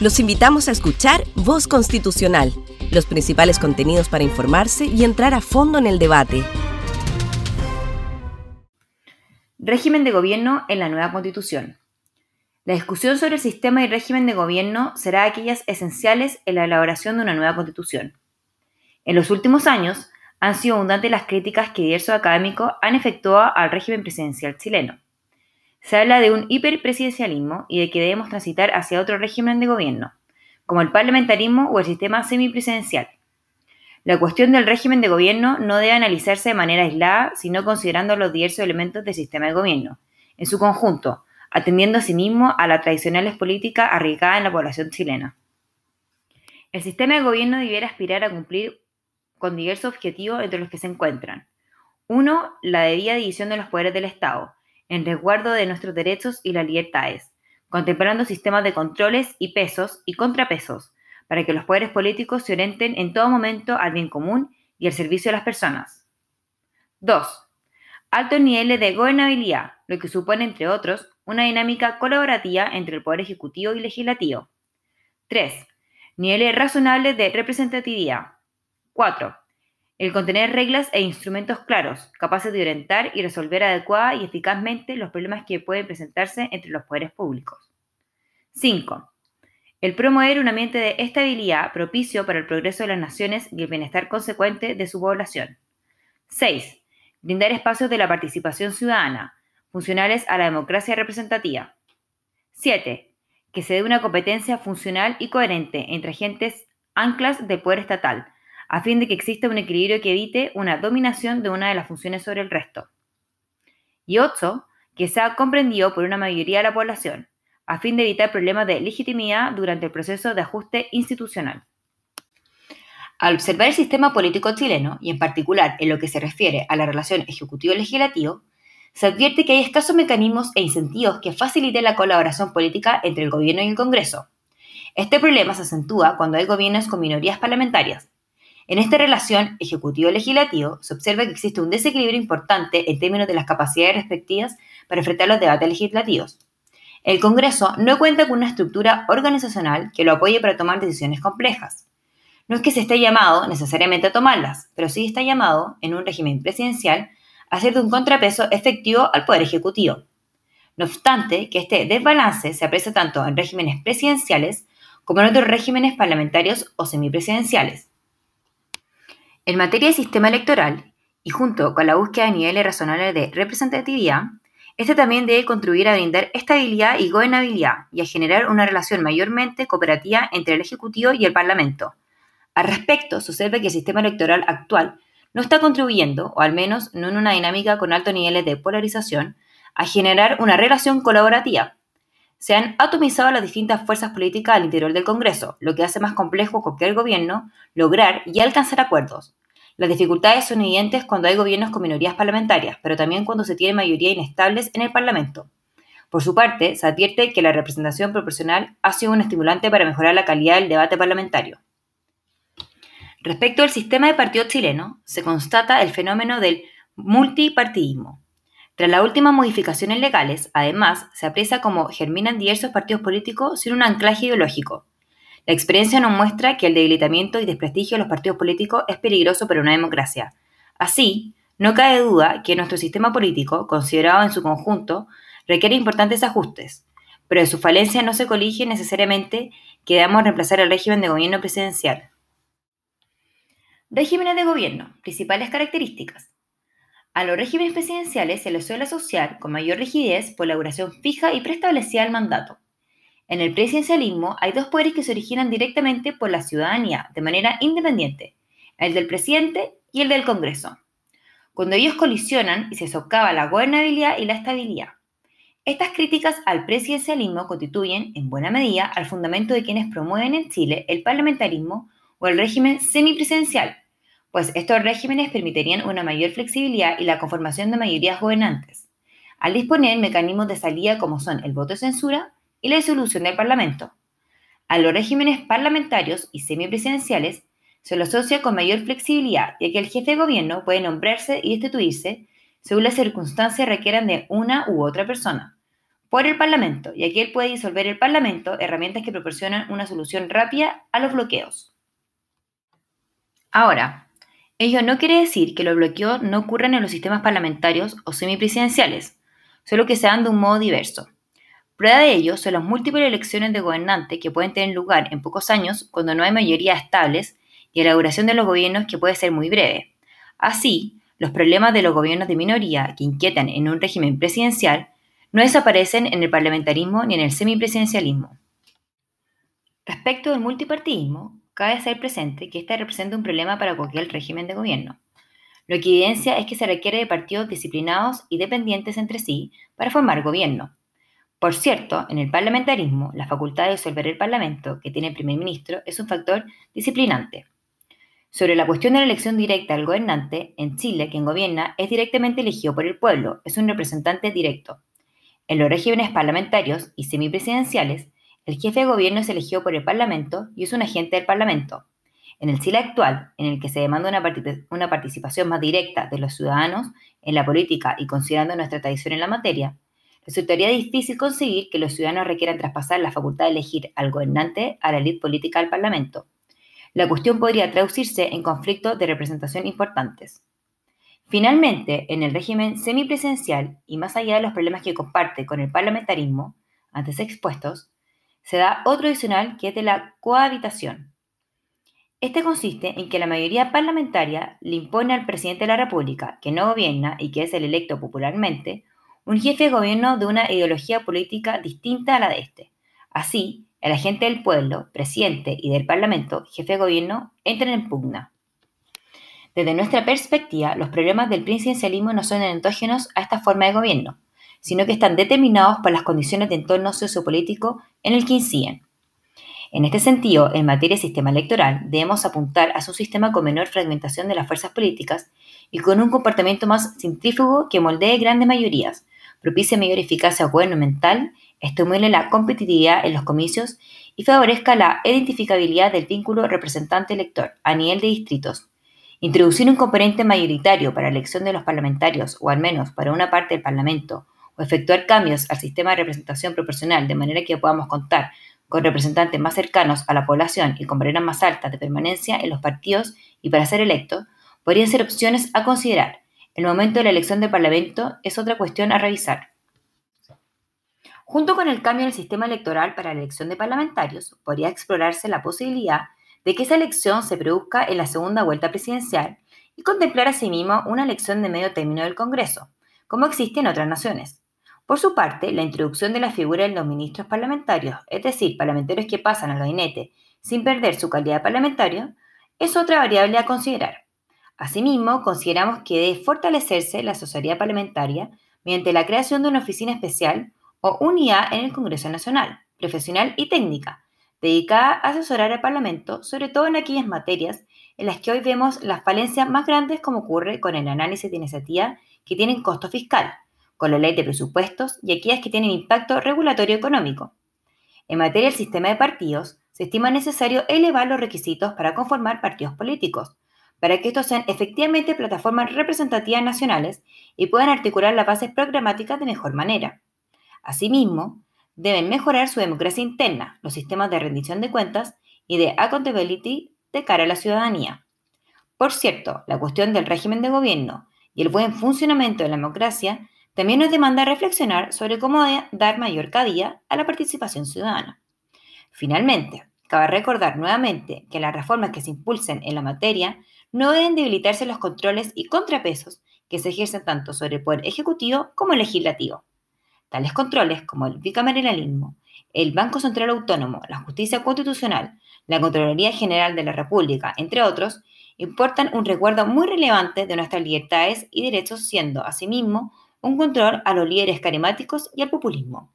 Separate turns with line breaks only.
Los invitamos a escuchar Voz Constitucional, los principales contenidos para informarse y entrar a fondo en el debate.
Régimen de gobierno en la nueva Constitución. La discusión sobre el sistema y régimen de gobierno será aquellas esenciales en la elaboración de una nueva Constitución. En los últimos años, han sido abundantes las críticas que diversos académicos han efectuado al régimen presidencial chileno. Se habla de un hiperpresidencialismo y de que debemos transitar hacia otro régimen de gobierno, como el parlamentarismo o el sistema semipresidencial. La cuestión del régimen de gobierno no debe analizarse de manera aislada, sino considerando los diversos elementos del sistema de gobierno, en su conjunto, atendiendo asimismo a las tradicionales políticas arraigadas en la población chilena. El sistema de gobierno debiera aspirar a cumplir con diversos objetivos entre los que se encuentran. Uno, la debida división de los poderes del Estado, en resguardo de nuestros derechos y las libertades, contemplando sistemas de controles y pesos y contrapesos, para que los poderes políticos se orienten en todo momento al bien común y al servicio de las personas. 2. Altos niveles de gobernabilidad, lo que supone, entre otros, una dinámica colaborativa entre el Poder Ejecutivo y Legislativo. 3. Niveles razonables de representatividad, 4. El contener reglas e instrumentos claros, capaces de orientar y resolver adecuada y eficazmente los problemas que pueden presentarse entre los poderes públicos. 5. El promover un ambiente de estabilidad propicio para el progreso de las naciones y el bienestar consecuente de su población. 6. Brindar espacios de la participación ciudadana, funcionales a la democracia representativa. 7. Que se dé una competencia funcional y coherente entre agentes anclas del poder estatal, a fin de que exista un equilibrio que evite una dominación de una de las funciones sobre el resto. Y ocho, que sea comprendido por una mayoría de la población, a fin de evitar problemas de legitimidad durante el proceso de ajuste institucional. Al observar el sistema político chileno, y en particular en lo que se refiere a la relación ejecutivo-legislativo, se advierte que hay escasos mecanismos e incentivos que faciliten la colaboración política entre el gobierno y el Congreso. Este problema se acentúa cuando hay gobiernos con minorías parlamentarias, en esta relación ejecutivo-legislativo se observa que existe un desequilibrio importante en términos de las capacidades respectivas para enfrentar los debates legislativos. El Congreso no cuenta con una estructura organizacional que lo apoye para tomar decisiones complejas. No es que se esté llamado necesariamente a tomarlas, pero sí está llamado, en un régimen presidencial, a hacer de un contrapeso efectivo al Poder Ejecutivo. No obstante, que este desbalance se aprecia tanto en regímenes presidenciales como en otros regímenes parlamentarios o semipresidenciales. En materia de sistema electoral, y junto con la búsqueda de niveles razonables de representatividad, este también debe contribuir a brindar estabilidad y gobernabilidad y a generar una relación mayormente cooperativa entre el Ejecutivo y el Parlamento. Al respecto, se observa que el sistema electoral actual no está contribuyendo, o al menos no en una dinámica con altos niveles de polarización, a generar una relación colaborativa. Se han atomizado las distintas fuerzas políticas al interior del Congreso, lo que hace más complejo cualquier gobierno lograr y alcanzar acuerdos. Las dificultades son evidentes cuando hay gobiernos con minorías parlamentarias, pero también cuando se tiene mayoría inestables en el Parlamento. Por su parte, se advierte que la representación proporcional ha sido un estimulante para mejorar la calidad del debate parlamentario. Respecto al sistema de partido chileno, se constata el fenómeno del multipartidismo. Tras las últimas modificaciones legales, además, se aprecia cómo germinan diversos partidos políticos sin un anclaje ideológico, la experiencia nos muestra que el debilitamiento y desprestigio de los partidos políticos es peligroso para una democracia. Así, no cabe duda que nuestro sistema político, considerado en su conjunto, requiere importantes ajustes, pero de su falencia no se colige necesariamente que debamos reemplazar el régimen de gobierno presidencial. Regímenes de gobierno. Principales características. A los regímenes presidenciales se les suele asociar con mayor rigidez por la duración fija y preestablecida del mandato. En el presidencialismo hay dos poderes que se originan directamente por la ciudadanía, de manera independiente, el del presidente y el del Congreso, cuando ellos colisionan y se socava la gobernabilidad y la estabilidad. Estas críticas al presidencialismo constituyen, en buena medida, al fundamento de quienes promueven en Chile el parlamentarismo o el régimen semipresidencial, pues estos regímenes permitirían una mayor flexibilidad y la conformación de mayorías gobernantes, al disponer mecanismos de salida como son el voto de censura y la disolución del Parlamento. A los regímenes parlamentarios y semipresidenciales se lo asocia con mayor flexibilidad, ya que el jefe de gobierno puede nombrarse y destituirse según las circunstancias requieran de una u otra persona. por el Parlamento, y aquí él puede disolver el Parlamento, herramientas que proporcionan una solución rápida a los bloqueos. Ahora, ello no quiere decir que los bloqueos no ocurran en los sistemas parlamentarios o semipresidenciales, solo que se dan de un modo diverso. Prueba de ello son las múltiples elecciones de gobernantes que pueden tener lugar en pocos años cuando no hay mayorías estables y la duración de los gobiernos que puede ser muy breve. Así, los problemas de los gobiernos de minoría que inquietan en un régimen presidencial no desaparecen en el parlamentarismo ni en el semipresidencialismo. Respecto del multipartidismo, cabe hacer presente que éste representa un problema para cualquier régimen de gobierno. Lo que evidencia es que se requiere de partidos disciplinados y dependientes entre sí para formar gobierno. Por cierto, en el parlamentarismo, la facultad de disolver el Parlamento que tiene el primer ministro es un factor disciplinante. Sobre la cuestión de la elección directa al gobernante, en Chile quien gobierna es directamente elegido por el pueblo, es un representante directo. En los regímenes parlamentarios y semipresidenciales, el jefe de gobierno es elegido por el Parlamento y es un agente del Parlamento. En el Chile actual, en el que se demanda una, participación más directa de los ciudadanos en la política y considerando nuestra tradición en la materia, resultaría difícil conseguir que los ciudadanos requieran traspasar la facultad de elegir al gobernante a la élite política del Parlamento. La cuestión podría traducirse en conflictos de representación importantes. Finalmente, en el régimen semipresidencial y más allá de los problemas que comparte con el parlamentarismo, antes expuestos, se da otro adicional que es de la cohabitación. Este consiste en que la mayoría parlamentaria le impone al presidente de la República, que no gobierna y que es el electo popularmente, un jefe de gobierno de una ideología política distinta a la de este. Así, el agente del pueblo, presidente y del Parlamento, jefe de gobierno, entran en pugna. Desde nuestra perspectiva, los problemas del presidencialismo no son entógenos a esta forma de gobierno, sino que están determinados por las condiciones de entorno sociopolítico en el que inciden. En este sentido, en materia de sistema electoral, debemos apuntar a un sistema con menor fragmentación de las fuerzas políticas y con un comportamiento más centrífugo que moldee grandes mayorías, propicie mayor eficacia gubernamental, estimule la competitividad en los comicios y favorezca la identificabilidad del vínculo representante-elector a nivel de distritos, Introducir un componente mayoritario para la elección de los parlamentarios, o al menos para una parte del Parlamento, o efectuar cambios al sistema de representación proporcional de manera que podamos contar con representantes más cercanos a la población y con barreras más altas de permanencia en los partidos y para ser electo, podrían ser opciones a considerar. El momento de la elección del Parlamento es otra cuestión a revisar. Junto con el cambio en el sistema electoral para la elección de parlamentarios, podría explorarse la posibilidad de que esa elección se produzca en la segunda vuelta presidencial y contemplar asimismo una elección de medio término del Congreso, como existe en otras naciones. Por su parte, la introducción de la figura de los ministros parlamentarios, es decir, parlamentarios que pasan al gabinete sin perder su calidad de parlamentario, es otra variable a considerar. Asimismo, consideramos que debe fortalecerse la sociedad parlamentaria mediante la creación de una oficina especial o unidad en el Congreso Nacional, profesional y técnica, dedicada a asesorar al Parlamento, sobre todo en aquellas materias en las que hoy vemos las falencias más grandes como ocurre con el análisis de iniciativa que tienen costo fiscal, con la ley de presupuestos y aquellas que tienen impacto regulatorio económico. En materia del sistema de partidos, se estima necesario elevar los requisitos para conformar partidos políticos, para que estos sean efectivamente plataformas representativas nacionales y puedan articular las bases programáticas de mejor manera. Asimismo, deben mejorar su democracia interna, los sistemas de rendición de cuentas y de accountability de cara a la ciudadanía. Por cierto, la cuestión del régimen de gobierno y el buen funcionamiento de la democracia también nos demanda reflexionar sobre cómo dar mayor cabida a la participación ciudadana. Finalmente, cabe recordar nuevamente que las reformas que se impulsen en la materia no deben debilitarse los controles y contrapesos que se ejercen tanto sobre el poder ejecutivo como legislativo. Tales controles como el bicameralismo, el Banco Central Autónomo, la Justicia Constitucional, la Contraloría General de la República, entre otros, importan un recuerdo muy relevante de nuestras libertades y derechos, siendo asimismo un control a los líderes carismáticos y al populismo.